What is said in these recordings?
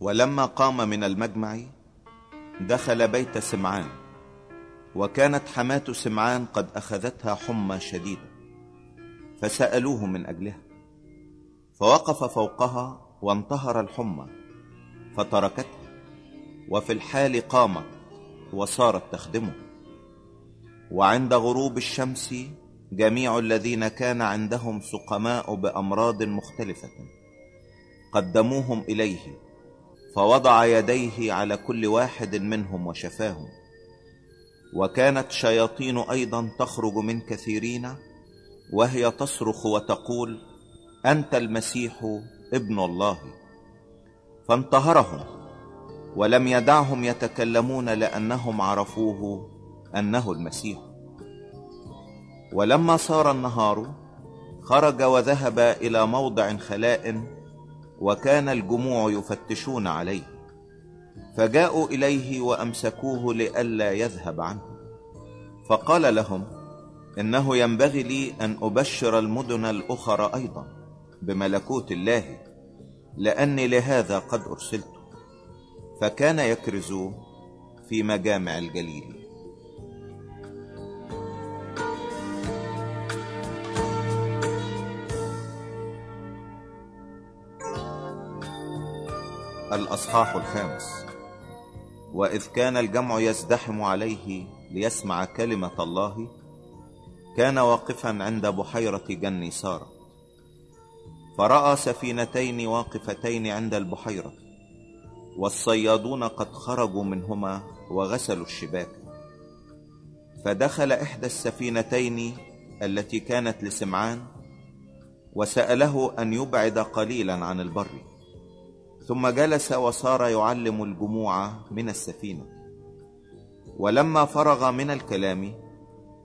ولما قام من المجمع دخل بيت سمعان وكانت حماة سمعان قد أخذتها حمى شديدة فسألوه من أجلها فوقف فوقها وانتهر الحمى فتركتها وفي الحال قامت وصارت تخدمه. وعند غروب الشمس جميع الذين كان عندهم سقماء بأمراض مختلفة قدموهم إليه فوضع يديه على كل واحد منهم وشفاهم. وكانت شياطين أيضا تخرج من كثيرين وهي تصرخ وتقول أنت المسيح ابن الله. فانتهرهم ولم يدعهم يتكلمون لأنهم عرفوه أنه المسيح. ولما صار النهار خرج وذهب إلى موضع خلاء وكان الجموع يفتشون عليه فجاءوا إليه وأمسكوه لئلا يذهب عنه. فقال لهم إنه ينبغي لي أن أبشر المدن الأخرى أيضا بملكوت الله لأني لهذا قد أرسلت. فكان يكرز في مجامع الجليل. الأصحاح الخامس. وإذ كان الجمع يزدحم عليه ليسمع كلمة الله كان واقفا عند بحيرة جني سارة. فرأى سفينتين واقفتين عند البحيرة والصيادون قد خرجوا منهما وغسلوا الشباك. فدخل إحدى السفينتين التي كانت لسمعان وسأله أن يبعد قليلا عن البر. ثم جلس وصار يعلم الجموع من السفينة. ولما فرغ من الكلام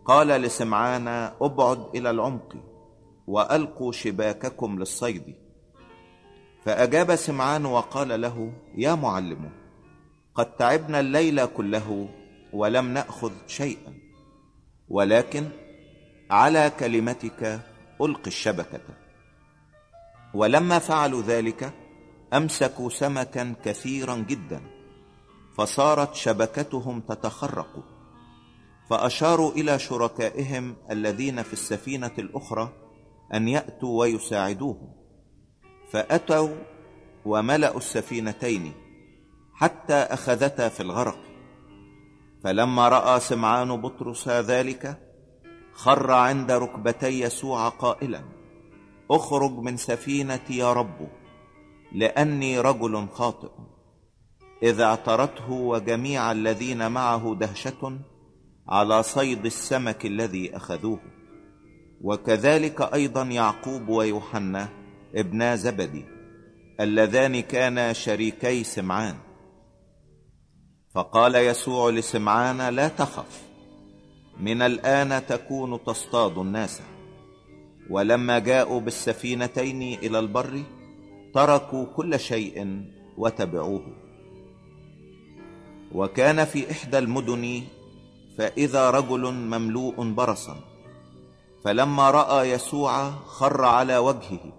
قال لسمعان أبعد إلى العمق وألقوا شباككم للصيد. فأجاب سمعان وقال له يا معلم قد تعبنا الليل كله ولم نأخذ شيئا ولكن على كلمتك ألقي الشبكة. ولما فعلوا ذلك أمسكوا سمكا كثيرا جدا فصارت شبكتهم تتخرق. فأشاروا إلى شركائهم الذين في السفينة الأخرى أن يأتوا ويساعدوهم. فأتوا وملأوا السفينتين حتى أخذتا في الغرق. فلما رأى سمعان بطرس ذلك خر عند ركبتي يسوع قائلا أخرج من سفينتي يا رب. لأني رجل خاطئ. إذا اعترته وجميع الذين معه دهشة على صيد السمك الذي أخذوه. وكذلك أيضا يعقوب ويوحنا ابنا زبدي اللذان كانا شريكي سمعان. فقال يسوع لسمعان لا تخف من الآن تكون تصطاد الناس. ولما جاءوا بالسفينتين إلى البر تركوا كل شيء وتبعوه. وكان في إحدى المدن فإذا رجل مملوء برصا فلما رأى يسوع خر على وجهه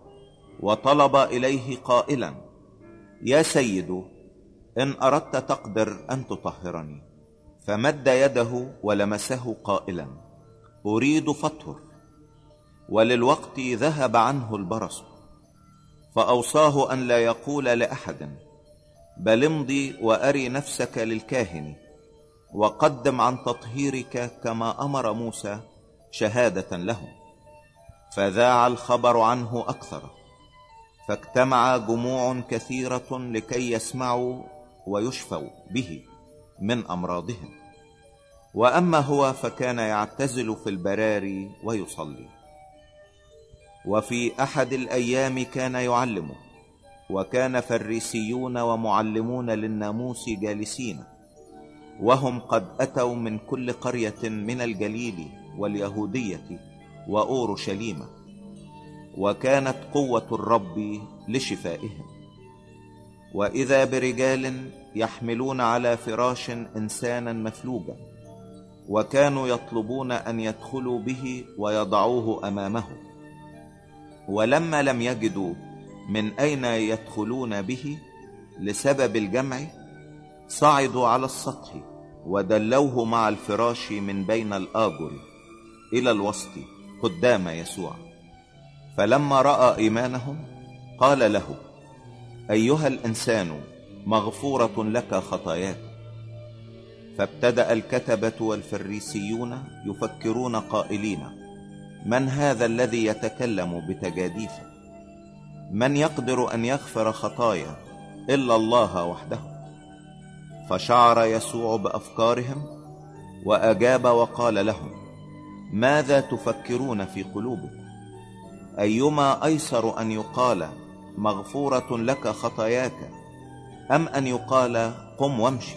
وطلب إليه قائلا يا سيد إن أردت تقدر أن تطهرني. فمد يده ولمسه قائلا أريد فطهر وللوقت ذهب عنه البرص. فأوصاه أن لا يقول لأحد بل امضي وأري نفسك للكاهن وقدم عن تطهيرك كما أمر موسى شهادة لهم فذاع الخبر عنه أكثر فاجتمع جموع كثيرة لكي يسمعوا ويشفوا به من أمراضهم. وأما هو فكان يعتزل في البراري ويصلي. وفي أحد الأيام كان يعلم وكان فريسيون ومعلمون للناموس جالسين وهم قد أتوا من كل قرية من الجليل واليهودية وأورشليم وكانت قوة الرب لشفائهم. وإذا برجال يحملون على فراش إنسانا مفلوجا وكانوا يطلبون أن يدخلوا به ويضعوه أمامه. ولما لم يجدوا من أين يدخلون به لسبب الجمع صعدوا على السطح ودلوه مع الفراش من بين الآجر إلى الوسط قدام يسوع. فلما رأى إيمانهم قال له أيها الإنسان مغفورة لك خطاياك. فابتدأ الكتبة والفريسيون يفكرون قائلين من هذا الذي يتكلم بتجاديف؟ من يقدر أن يغفر خطايا إلا الله وحده؟ فشعر يسوع بأفكارهم وأجاب وقال لهم ماذا تفكرون في قلوبكم؟ أيما أيسر أن يقال مغفورة لك خطاياك أم أن يقال قم وامشي؟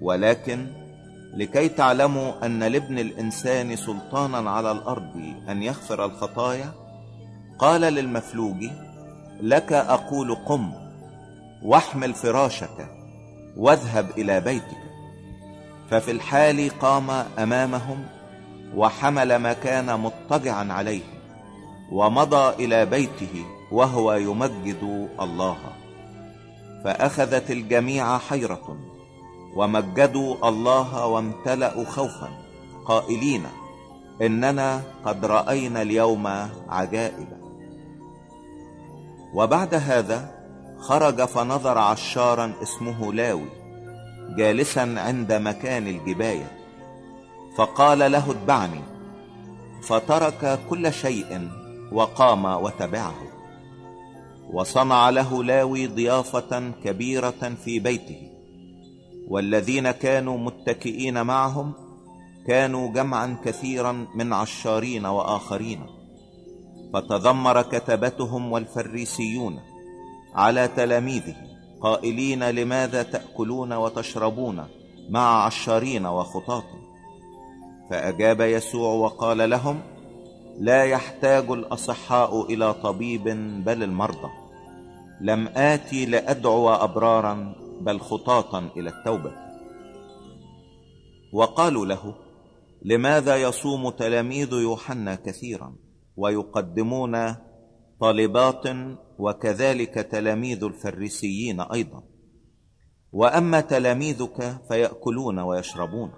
ولكن لكي تعلموا أن لابن الإنسان سلطانا على الأرض أن يغفر الخطايا؟ قال للمفلوج لك أقول قم واحمل فراشك واذهب إلى بيتك. ففي الحال قام أمامهم وحمل ما كان مضطجعا عليه ومضى إلى بيته وهو يمجد الله. فأخذت الجميع حيرة. ومجدوا الله وامتلأوا خوفا. قائلين إننا قد رأينا اليوم عجائبا. وبعد هذا خرج فنظر عشارا اسمه لاوي جالسا عند مكان الجباية. فقال له اتبعني. فترك كل شيء وقام وتبعه. وصنع له لاوي ضيافة كبيرة في بيته. والذين كانوا متكئين معهم كانوا جمعا كثيرا من عشارين وآخرين. فتذمر كتبتهم والفريسيون على تلاميذه قائلين لماذا تأكلون وتشربون مع عشارين وخطاط فأجاب يسوع وقال لهم لا يحتاج الأصحاء إلى طبيب بل المرضى. لم آتي لأدعو أبرارا بل خطاطا إلى التوبة. وقالوا له لماذا يصوم تلاميذ يوحنا كثيرا ويقدمون طالبات وكذلك تلاميذ الفريسيين أيضا؟ وأما تلاميذك فيأكلون ويشربون.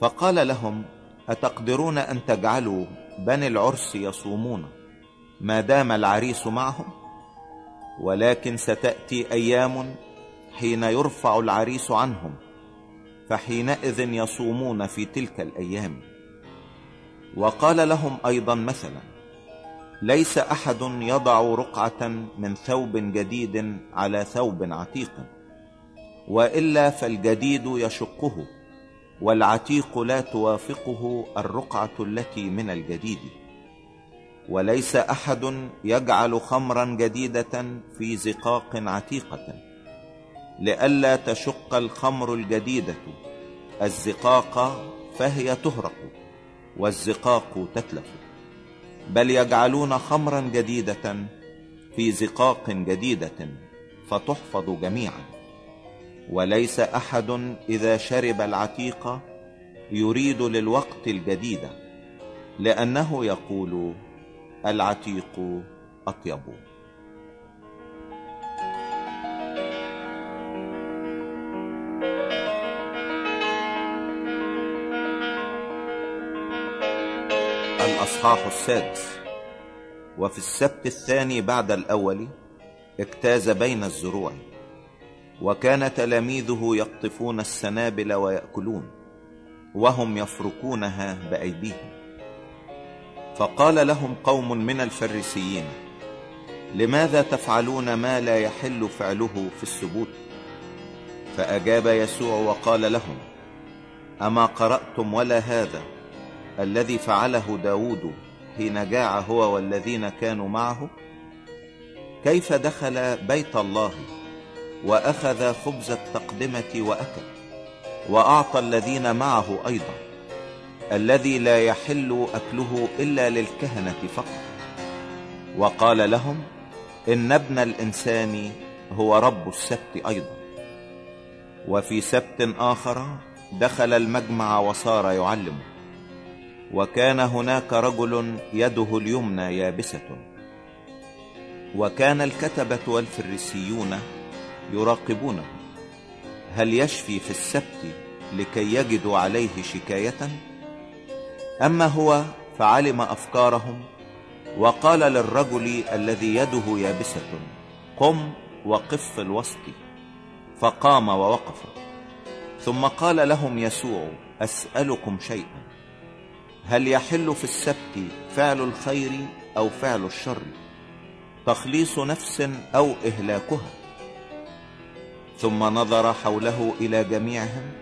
فقال لهم أتقدرون أن تجعلوا بني العرس يصومون؟ ما دام العريس معهم ولكن ستأتي أيام حين يرفع العريس عنهم فحينئذ يصومون في تلك الأيام. وقال لهم أيضا مثلا ليس أحد يضع رقعة من ثوب جديد على ثوب عتيق وإلا فالجديد يشقه والعتيق لا توافقه الرقعة التي من الجديد. وليس أحد يجعل خمرا جديدة في زقاق عتيقة. لئلا تشق الخمر الجديدة. الزقاق فهي تهرق والزقاق تتلف. بل يجعلون خمرا جديدة في زقاق جديدة فتحفظ جميعا. وليس أحد إذا شرب العتيق يريد للوقت الجديد لأنه يقول العتيق أطيب. الأصحاح السادس. وفي السبت الثاني بعد الأول اجتاز بين الزروع وكان تلاميذه يقطفون السنابل ويأكلون وهم يفركونها بأيديهم. فقال لهم قوم من الفريسيين لماذا تفعلون ما لا يحل فعله في السبوت؟ فأجاب يسوع وقال لهم أما قرأتم ولا هذا؟ الذي فعله داود حين جاع هو والذين كانوا معه؟ كيف دخل بيت الله وأخذ خبز التقدمة وأكل وأعطى الذين معه أيضا الذي لا يحل أكله إلا للكهنة فقط؟ وقال لهم إن ابن الإنسان هو رب السبت أيضا. وفي سبت آخر دخل المجمع وصار يعلم وكان هناك رجل يده اليمنى يابسة. وكان الكتبة والفريسيون يراقبونه. هل يشفي في السبت لكي يجدوا عليه شكاية؟ أما هو فعلم أفكارهم وقال للرجل الذي يده يابسة قم وقف في الوسط. فقام ووقف. ثم قال لهم يسوع أسألكم شيئا. هل يحل في السبت فعل الخير أو فعل الشر؟ تخليص نفس أو إهلاكها. ثم نظر حوله إلى جميعهم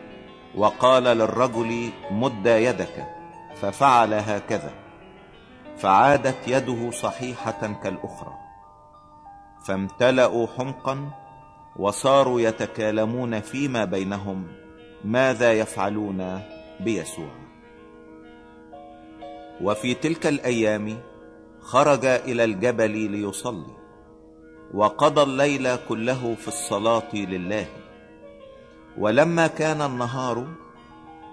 وقال للرجل مد يدك ففعل هكذا. فعادت يده صحيحة كالأخرى. فامتلأوا حمقا وصاروا يتكالمون فيما بينهم ماذا يفعلون بيسوع؟ وفي تلك الأيام خرج إلى الجبل ليصلي وقضى الليل كله في الصلاة لله. ولما كان النهار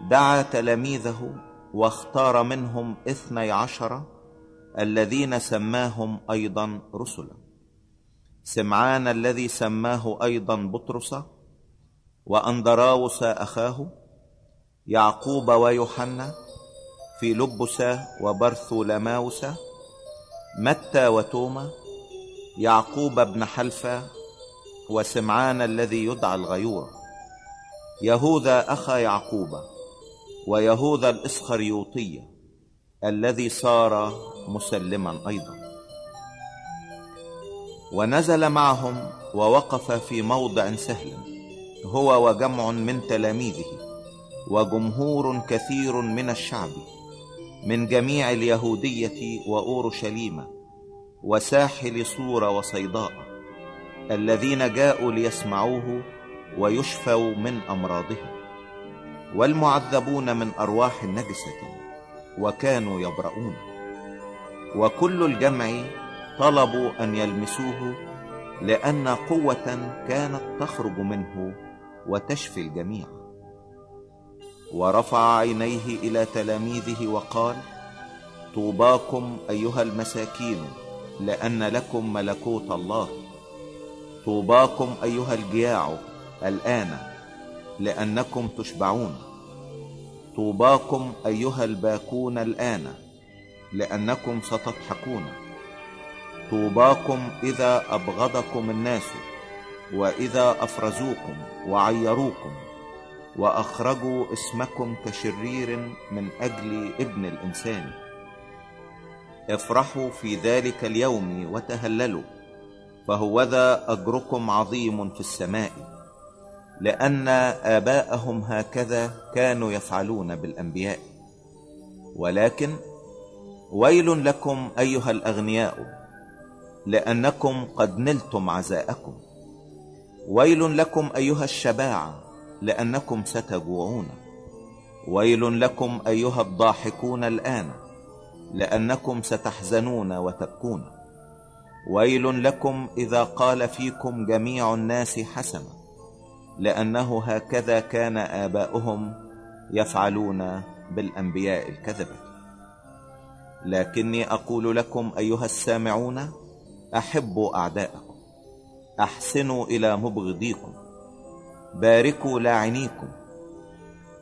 دعا تلاميذه واختار منهم اثني عشر الذين سماهم أيضا رسلا. سمعان الذي سماه أيضا بطرس وأندراوس أخاه يعقوب ويوحنا في لبس وبرثولماوس متى وتوما يعقوب بن حلفة وسمعان الذي يدعى الغيور. يهوذا أخا يعقوب ويهوذا الإسخريوطي الذي صار مسلما أيضا. ونزل معهم ووقف في موضع سهل هو وجمع من تلاميذه وجمهور كثير من الشعب. من جميع اليهودية وأورشليم وساحل صور وصيداء الذين جاءوا ليسمعوه ويشفوا من أمراضهم والمعذبون من أرواح نجسة وكانوا يبرؤون. وكل الجمع طلبوا أن يلمسوه لأن قوة كانت تخرج منه وتشفي الجميع. ورفع عينيه إلى تلاميذه وقال طوباكم أيها المساكين لأن لكم ملكوت الله. طوباكم أيها الجياع الآن لأنكم تشبعون. طوباكم أيها الباكون الآن لأنكم ستضحكون. طوباكم إذا أبغضكم الناس وإذا أفرزوكم وعيروكم. وأخرجوا اسمكم كشرير من أجل ابن الإنسان. افرحوا في ذلك اليوم وتهللوا فهوذا أجركم عظيم في السماء لأن آباءهم هكذا كانوا يفعلون بالأنبياء. ولكن ويل لكم أيها الأغنياء لأنكم قد نلتم عزاءكم. ويل لكم أيها الشباعة لأنكم ستجوعون. ويل لكم أيها الضاحكون الآن لأنكم ستحزنون وتبكون. ويل لكم إذا قال فيكم جميع الناس حسنا لأنه هكذا كان آباؤهم يفعلون بالأنبياء الكذبة لكني أقول لكم أيها السامعون أحبوا أعداءكم أحسنوا إلى مبغضيكم. باركوا لاعنيكم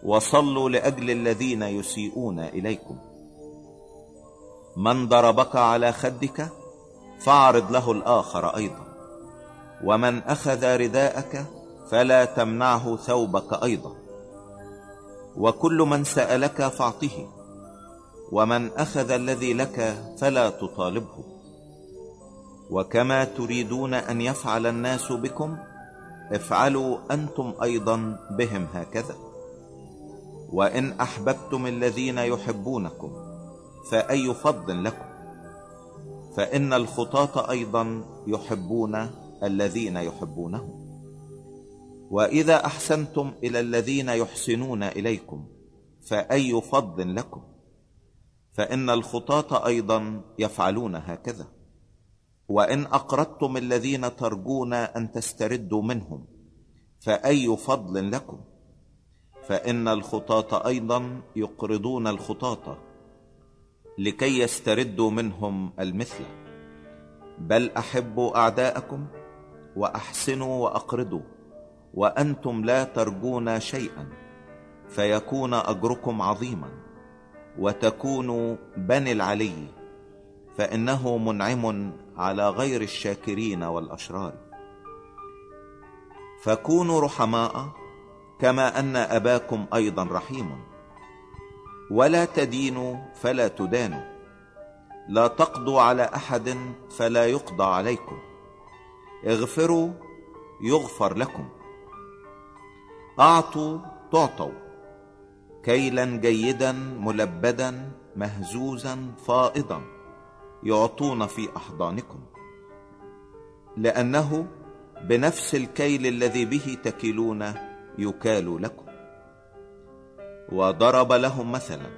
وصلوا لأجل الذين يسيئون إليكم. من ضربك على خدك فاعرض له الآخر أيضا. ومن أخذ رداءك فلا تمنعه ثوبك أيضا. وكل من سألك فاعطه ومن أخذ الذي لك فلا تطالبه. وكما تريدون أن يفعل الناس بكم افعلوا أنتم أيضا بهم هكذا. وإن أحببتم الذين يحبونكم فأي فضل لكم. فإن الخطاة أيضا يحبون الذين يحبونهم. وإذا أحسنتم إلى الذين يحسنون إليكم فأي فضل لكم. فإن الخطاة أيضا يفعلون هكذا. وإن أقرضتم الذين ترجون أن تستردوا منهم فأي فضل لكم؟ فإن الخطاة أيضا يقرضون الخطاة لكي يستردوا منهم المثل. بل أحبوا أعداءكم وأحسنوا وأقرضوا وأنتم لا ترجون شيئا فيكون أجركم عظيما وتكونوا بني العلي فإنه منعم على غير الشاكرين والأشرار. فكونوا رحماء كما أن أباكم أيضا رحيم. ولا تدينوا فلا تدانوا. لا تقضوا على أحد فلا يقضى عليكم. اغفروا يغفر لكم. أعطوا تعطوا. كيلا جيدا ملبدا مهزوزا فائضا. يعطون في أحضانكم. لأنه بنفس الكيل الذي به تكلون يكال لكم. وضرب لهم مثلا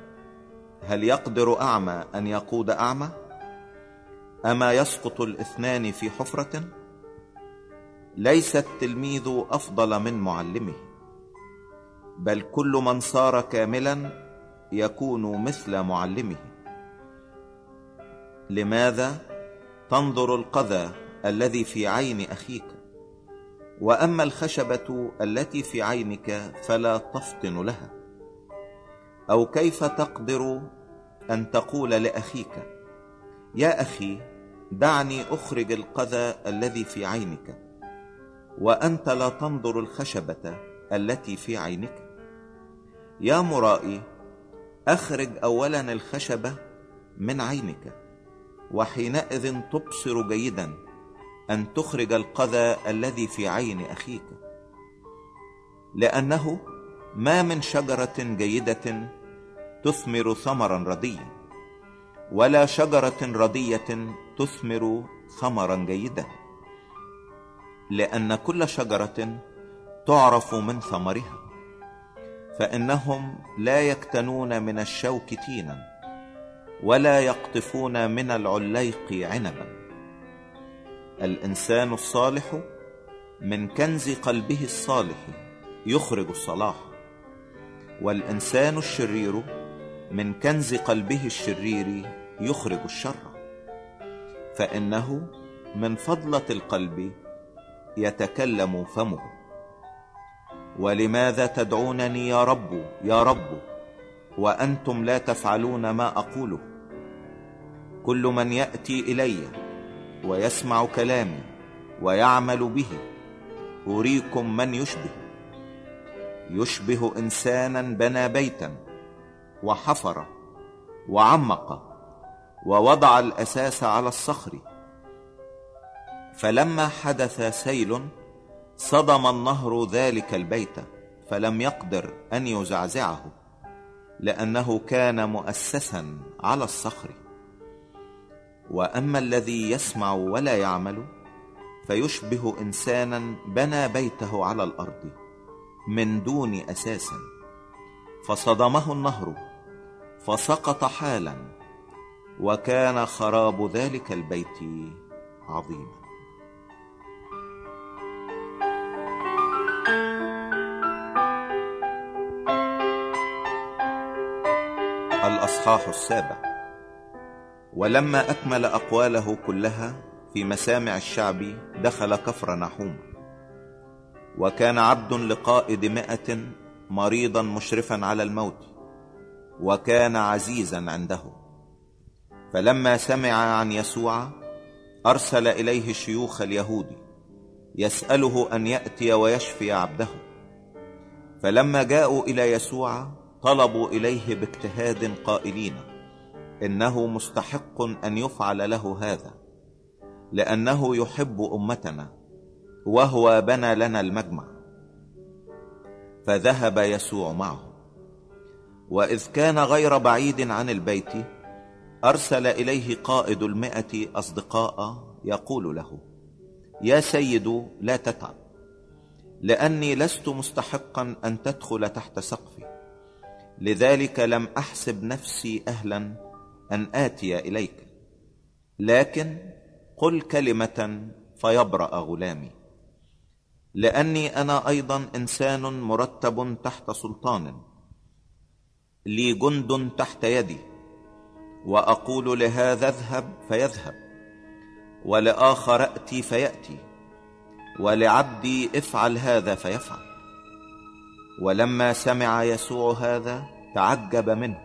هل يقدر أعمى أن يقود أعمى؟ أما يسقط الاثنان في حفرة؟ ليس التلميذ أفضل من معلمه. بل كل من صار كاملا يكون مثل معلمه. لماذا تنظر القذى الذي في عين أخيك؟ وأما الخشبة التي في عينك فلا تفطن لها. أو كيف تقدر أن تقول لأخيك يا أخي دعني أخرج القذى الذي في عينك وأنت لا تنظر الخشبة التي في عينك. يا مرائي أخرج اولا الخشبة من عينك. وحينئذ تبصر جيدا أن تخرج القذى الذي في عين أخيك. لأنه ما من شجرة جيدة تثمر ثمرا رديا ولا شجرة رديه تثمر ثمرا جيدا. لأن كل شجرة تعرف من ثمرها فإنهم لا يكتنون من الشوك تينا. ولا يقطفون من العليق عنبا. الإنسان الصالح من كنز قلبه الصالح يخرج الصلاح والإنسان الشرير من كنز قلبه الشرير يخرج الشر. فإنه من فضلة القلب يتكلم فمه. ولماذا تدعونني يا رب يا رب؟ وأنتم لا تفعلون ما أقوله. كل من يأتي إلي ويسمع كلامي ويعمل به أريكم من يشبه. يشبه إنسانا بنى بيتا وحفر وعمق ووضع الأساس على الصخر. فلما حدث سيل صدم النهر ذلك البيت فلم يقدر أن يزعزعه. لأنه كان مؤسسا على الصخر. وأما الذي يسمع ولا يعمل فيشبه انسانا بنى بيته على الأرض من دون أساس. فصدمه النهر فسقط حالا وكان خراب ذلك البيت عظيما. الأصحاح السابع. ولما أكمل أقواله كلها في مسامع الشعب دخل كفر نحوم. وكان عبد لقائد مئة مريضا مشرفا على الموت وكان عزيزا عنده. فلما سمع عن يسوع أرسل إليه شيوخ اليهود يسأله أن يأتي ويشفي عبده. فلما جاءوا إلى يسوع طلبوا إليه باجتهاد قائلين إنه مستحق أن يفعل له هذا لأنه يحب أمتنا وهو بنى لنا المجمع. فذهب يسوع معه. وإذ كان غير بعيد عن البيت أرسل إليه قائد المئة أصدقاء يقول له يا سيد لا تتعب لأني لست مستحقا أن تدخل تحت سقفي. لذلك لم أحسب نفسي أهلا أن آتي إليك. لكن قل كلمة فيبرأ غلامي. لأني أنا أيضا إنسان مرتب تحت سلطان. لي جند تحت يدي. وأقول لهذا اذهب فيذهب. ولآخر اتي فيأتي. ولعبدي افعل هذا فيفعل. ولما سمع يسوع هذا تعجب منه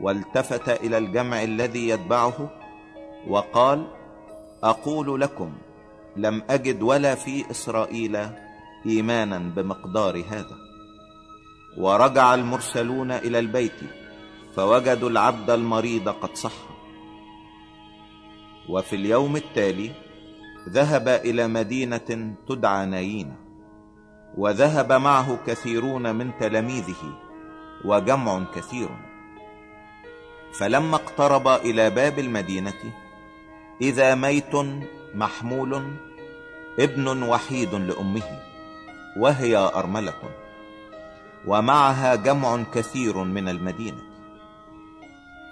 والتفت إلى الجمع الذي يتبعه وقال أقول لكم لم أجد ولا في إسرائيل إيمانا بمقدار هذا. ورجع المرسلون إلى البيت فوجدوا العبد المريض قد صح. وفي اليوم التالي ذهب إلى مدينة تدعى نايين وذهب معه كثيرون من تلاميذه وجمع كثير. فلما اقترب إلى باب المدينة إذا ميت محمول ابن وحيد لأمه وهي أرملة ومعها جمع كثير من المدينة.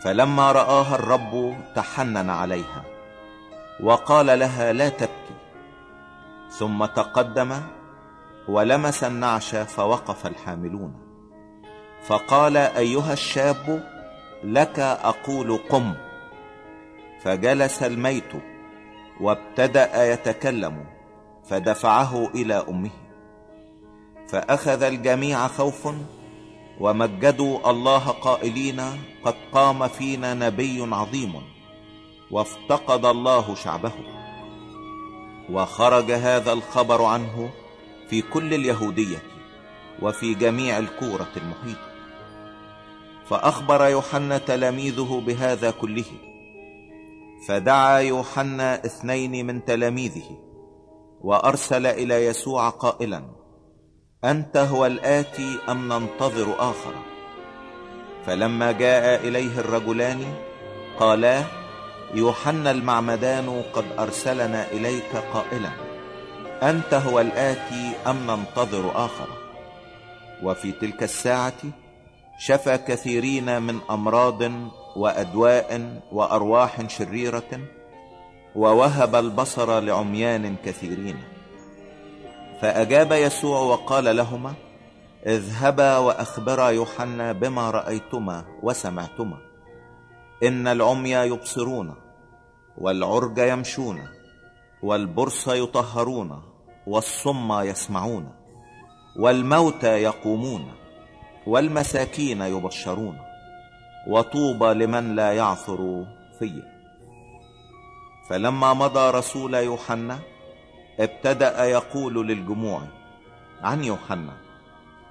فلما رآها الرب تحنن عليها وقال لها لا تبكي ثم تقدم ولمس النعش فوقف الحاملون. فقال أيها الشاب لك أقول قم. فجلس الميت وابتدأ يتكلم فدفعه إلى أمه. فأخذ الجميع خوف ومجدوا الله قائلين قد قام فينا نبي عظيم وافتقد الله شعبه. وخرج هذا الخبر عنه في كل اليهودية وفي جميع الكورة المحيطه فأخبر يوحنا تلاميذه بهذا كله. فدعا يوحنا اثنين من تلاميذه وأرسل إلى يسوع قائلا أنت هو الآتي أم ننتظر آخر؟ فلما جاء إليه الرجلان قالا يوحنا المعمدان قد أرسلنا إليك قائلا. أنت هو الآتي أم ننتظر آخر. وفي تلك الساعة شفى كثيرين من أمراض وأدواء وأرواح شريرة ووهب البصر لعميان كثيرين. فأجاب يسوع وقال لهما اذهبا واخبرا يوحنا بما رأيتما وسمعتما. إن العمي يبصرون والعرج يمشون والبرص يطهرون والصم يسمعون والموتى يقومون والمساكين يبشرون وطوبى لمن لا يعثر في فلما مضى رسول يوحنا ابتدأ يقول للجموع عن يوحنا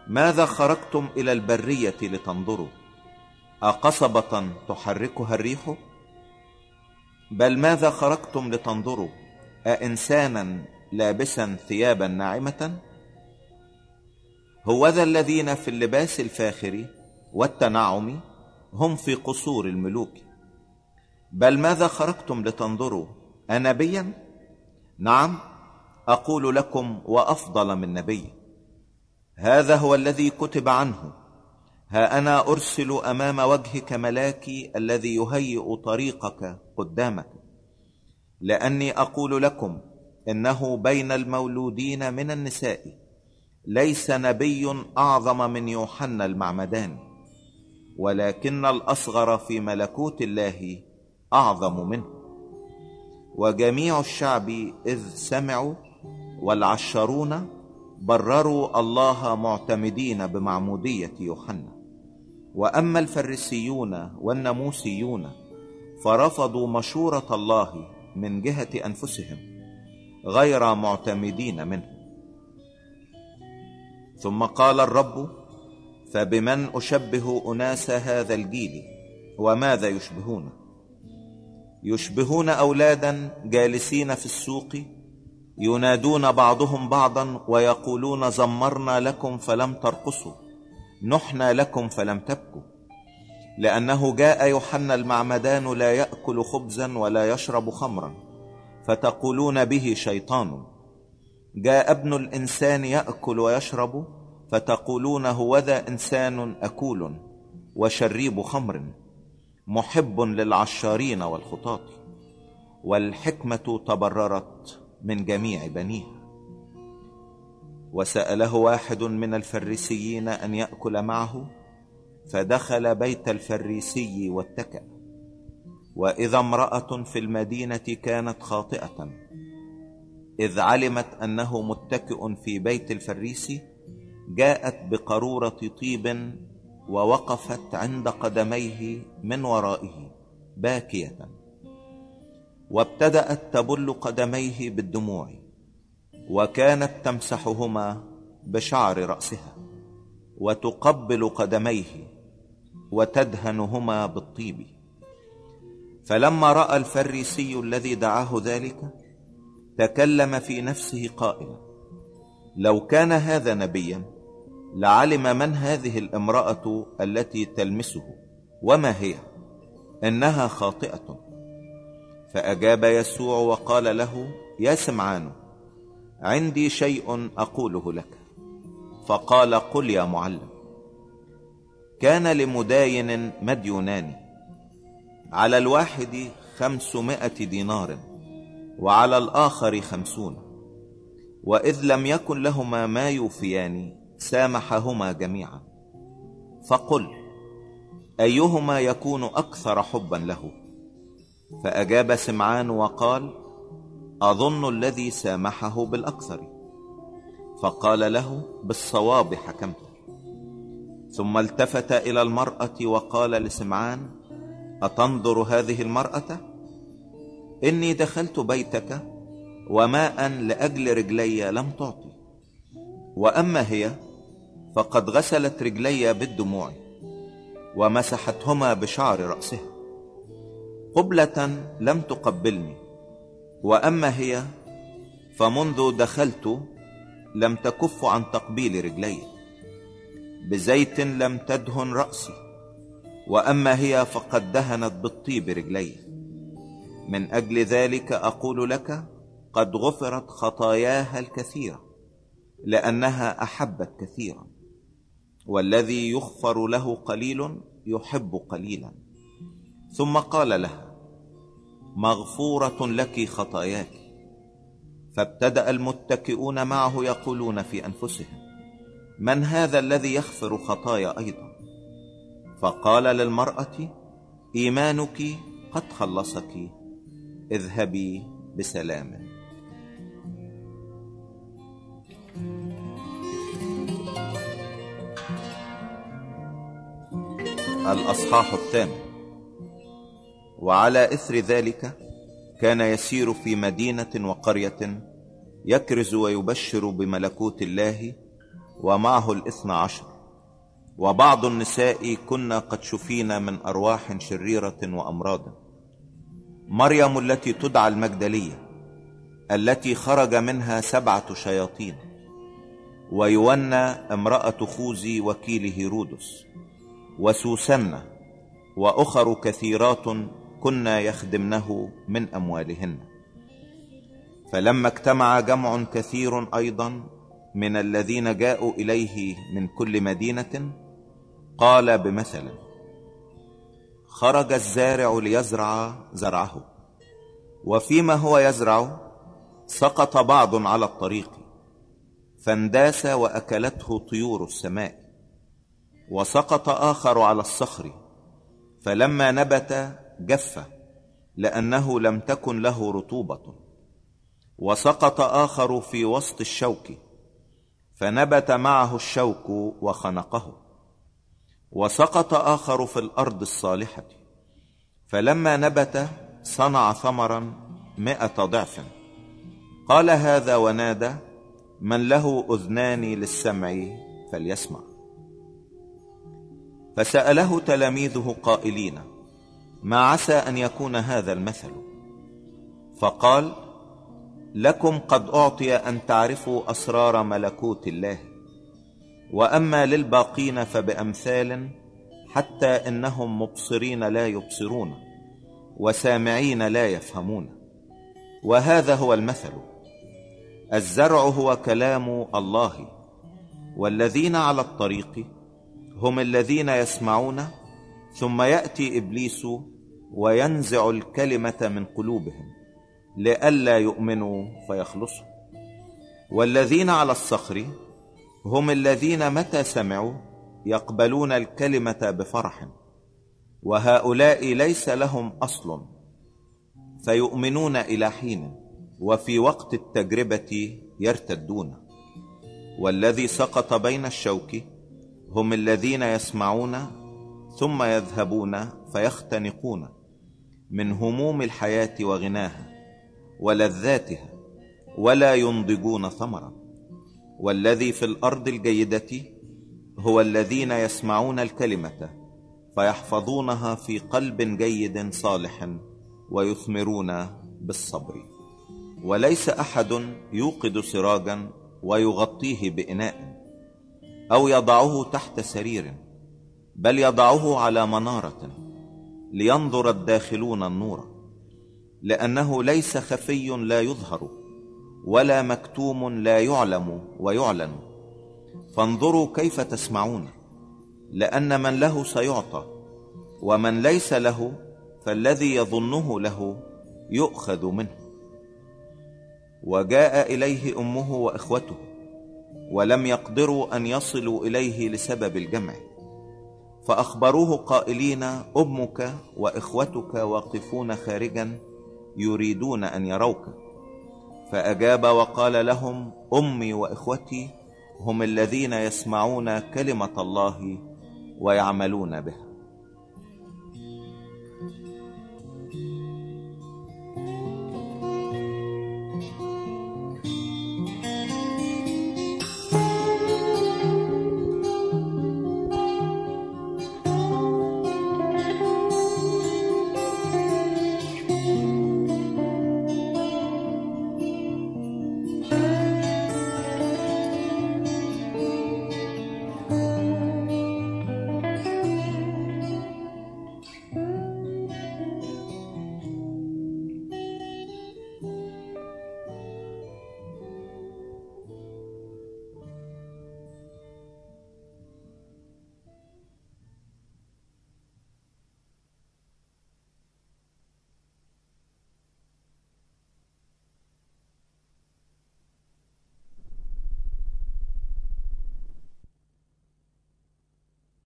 ماذا خرجتم إلى البرية لتنظروا؟ أقصبة تحركها الريح؟ بل ماذا خرجتم لتنظروا؟ أإنسانا لابسا ثيابا ناعمة؟ هوذا الذين في اللباس الفاخر والتنعم هم في قصور الملوك. بل ماذا خرجتم لتنظروا؟ أنبيا؟ نعم أقول لكم وأفضل من نبي. هذا هو الذي كتب عنه. ها أنا أرسل أمام وجهك ملاكي الذي يهيئ طريقك قدامك. لأني أقول لكم إنه بين المولودين من النساء. ليس نبي أعظم من يوحنا المعمدان. ولكن الأصغر في ملكوت الله أعظم منه. وجميع الشعب إذ سمعوا والعشرون برروا الله معتمدين بمعمودية يوحنا. وأما الفريسيون والناموسيون فرفضوا مشورة الله من جهة أنفسهم. غير معتمدين منه. ثم قال الرب فبمن أشبه أناس هذا الجيل؟ وماذا يشبهون؟ يشبهون أولادا جالسين في السوق ينادون بعضهم بعضا ويقولون زمرنا لكم فلم ترقصوا نحنا لكم فلم تبكوا. لأنه جاء يوحنا المعمدان لا يأكل خبزا ولا يشرب خمرا. فتقولون به شيطان. جاء ابن الإنسان يأكل ويشرب فتقولون هوذا إنسان أكول وشريب خمر. محب للعشارين والخطاة. والحكمة تبررت من جميع بنيها وسأله واحد من الفريسيين أن يأكل معه فدخل بيت الفريسي واتكأ. وإذا امرأة في المدينة كانت خاطئة إذ علمت أنه متكئ في بيت الفريسي جاءت بقارورة طيب ووقفت عند قدميه من ورائه باكية وابتدأت تبل قدميه بالدموع وكانت تمسحهما بشعر رأسها وتقبل قدميه وتدهنهما بالطيب. فلما رأى الفريسي الذي دعاه ذلك تكلم في نفسه قائلا لو كان هذا نبيا لعلم من هذه الامرأة التي تلمسه وما هي؟ إنها خاطئة. فأجاب يسوع وقال له يا سمعان عندي شيء أقوله لك. فقال قل يا معلم كان لمداين مديونان على الواحد خمسمائة دينار وعلى الآخر خمسون. وإذ لم يكن لهما ما يوفيان سامحهما جميعا. فقل أيهما يكون أكثر حبا له؟ فأجاب سمعان وقال أظن الذي سامحه بالأكثر. فقال له بالصواب حكمت. ثم التفت إلى المرأة وقال لسمعان أتنظر هذه المرأة؟ إني دخلت بيتك وماء لأجل رجلي لم تعطي. وأما هي فقد غسلت رجلي بالدموع ومسحتهما بشعر رأسها. قبلة لم تقبلني. وأما هي فمنذ دخلت لم تكف عن تقبيل رجلي. بزيت لم تدهن رأسي. وأما هي فقد دهنت بالطيب رجلي من أجل ذلك أقول لك قد غفرت خطاياها الكثيرة لأنها أحبت كثيرا. والذي يغفر له قليل يحب قليلا. ثم قال لها مغفورة لك خطاياك. فابتدأ المتكئون معه يقولون في أنفسهم من هذا الذي يغفر خطايا أيضا؟ فقال للمرأة إيمانك قد خلصك اذهبي بسلام. الأصحاح الثامن. وعلى إثر ذلك كان يسير في مدينة وقرية يكرز ويبشر بملكوت الله ومعه الإثنى عشر. وبعض النساء كنا قد شفينا من أرواح شريرة وأمراض. مريم التي تدعى المجدلية التي خرج منها سبعة شياطين ويونى امرأة خوزي وكيل هيرودس وسوسنة وأخر كثيرات كنا يخدمنه من أموالهن. فلما اجتمع جمع كثير أيضا من الذين جاءوا إليه من كل مدينة قال بمثل خرج الزارع ليزرع زرعه وفيما هو يزرع سقط بعض على الطريق فانداس وأكلته طيور السماء وسقط آخر على الصخر فلما نبت جف لأنه لم تكن له رطوبة وسقط آخر في وسط الشوك فنبت معه الشوك وخنقه. وسقط آخر في الأرض الصالحة. فلما نبت صنع ثمرا مئة ضعف. قال هذا ونادى من له أذنان للسمع فليسمع. فسأله تلاميذه قائلين ما عسى أن يكون هذا المثل؟ فقال لكم قد أعطي أن تعرفوا أسرار ملكوت الله. وأما للباقين فبأمثال حتى إنهم مبصرين لا يبصرون وسامعين لا يفهمون. وهذا هو المثل. الزرع هو كلام الله. والذين على الطريق هم الذين يسمعون. ثم يأتي إبليس وينزع الكلمة من قلوبهم لئلا يؤمنوا فيخلصوا. والذين على الصخر هم الذين متى سمعوا يقبلون الكلمة بفرح؟ وهؤلاء ليس لهم أصل فيؤمنون إلى حين وفي وقت التجربة يرتدون. والذي سقط بين الشوك هم الذين يسمعون ثم يذهبون فيختنقون من هموم الحياة وغناها ولذاتها ولا ينضجون ثمرا والذي في الأرض الجيدة هو الذين يسمعون الكلمة فيحفظونها في قلب جيد صالح ويثمرون بالصبر. وليس أحد يوقد سراجا ويغطيه بإناء أو يضعه تحت سرير بل يضعه على منارة لينظر الداخلون النور لأنه ليس خفي لا يظهر. ولا مكتوم لا يعلم ويعلن. فانظروا كيف تسمعون لأن من له سيعطى ومن ليس له فالذي يظنه له يؤخذ منه. وجاء إليه أمه وإخوته ولم يقدروا أن يصلوا إليه لسبب الجمع. فأخبروه قائلين أمك وإخوتك واقفون خارجا يريدون أن يروك. فأجاب وقال لهم أمي وإخوتي هم الذين يسمعون كلمة الله ويعملون بها.